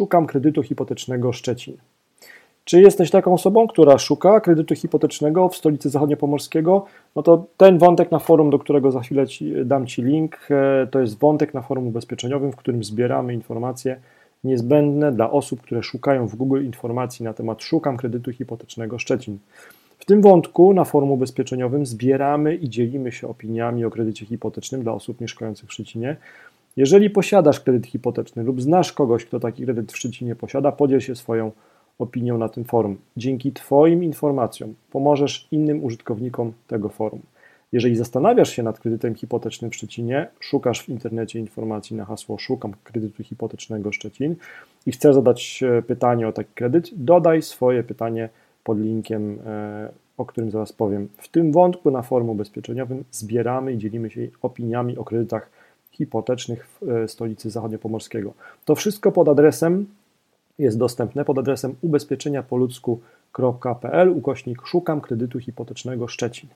Szukam kredytu hipotecznego Szczecin. Czy jesteś taką osobą, która szuka kredytu hipotecznego w stolicy zachodniopomorskiego? No to ten wątek na forum, do którego za chwilę ci, dam Ci link, e, to jest wątek na forum ubezpieczeniowym, w którym zbieramy informacje niezbędne dla osób, które szukają w Google informacji na temat szukam kredytu hipotecznego Szczecin. W tym wątku na forum ubezpieczeniowym zbieramy i dzielimy się opiniami o kredycie hipotecznym dla osób mieszkających w Szczecinie. Jeżeli posiadasz kredyt hipoteczny lub znasz kogoś, kto taki kredyt w Szczecinie posiada, podziel się swoją opinią na tym forum. Dzięki Twoim informacjom pomożesz innym użytkownikom tego forum. Jeżeli zastanawiasz się nad kredytem hipotecznym w Szczecinie, szukasz w internecie informacji na hasło Szukam kredytu hipotecznego Szczecin i chcesz zadać e, pytanie o taki kredyt, dodaj swoje pytanie pod linkiem, e, o którym zaraz powiem. W tym wątku na forum ubezpieczeniowym zbieramy i dzielimy się opiniami o kredytach hipotecznych w e, stolicy zachodniopomorskiego. To wszystko pod adresem jest dostępne pod adresem ubezpieczeniapoludzku.pl ukośnik szukam kredytu hipotecznego Szczecin.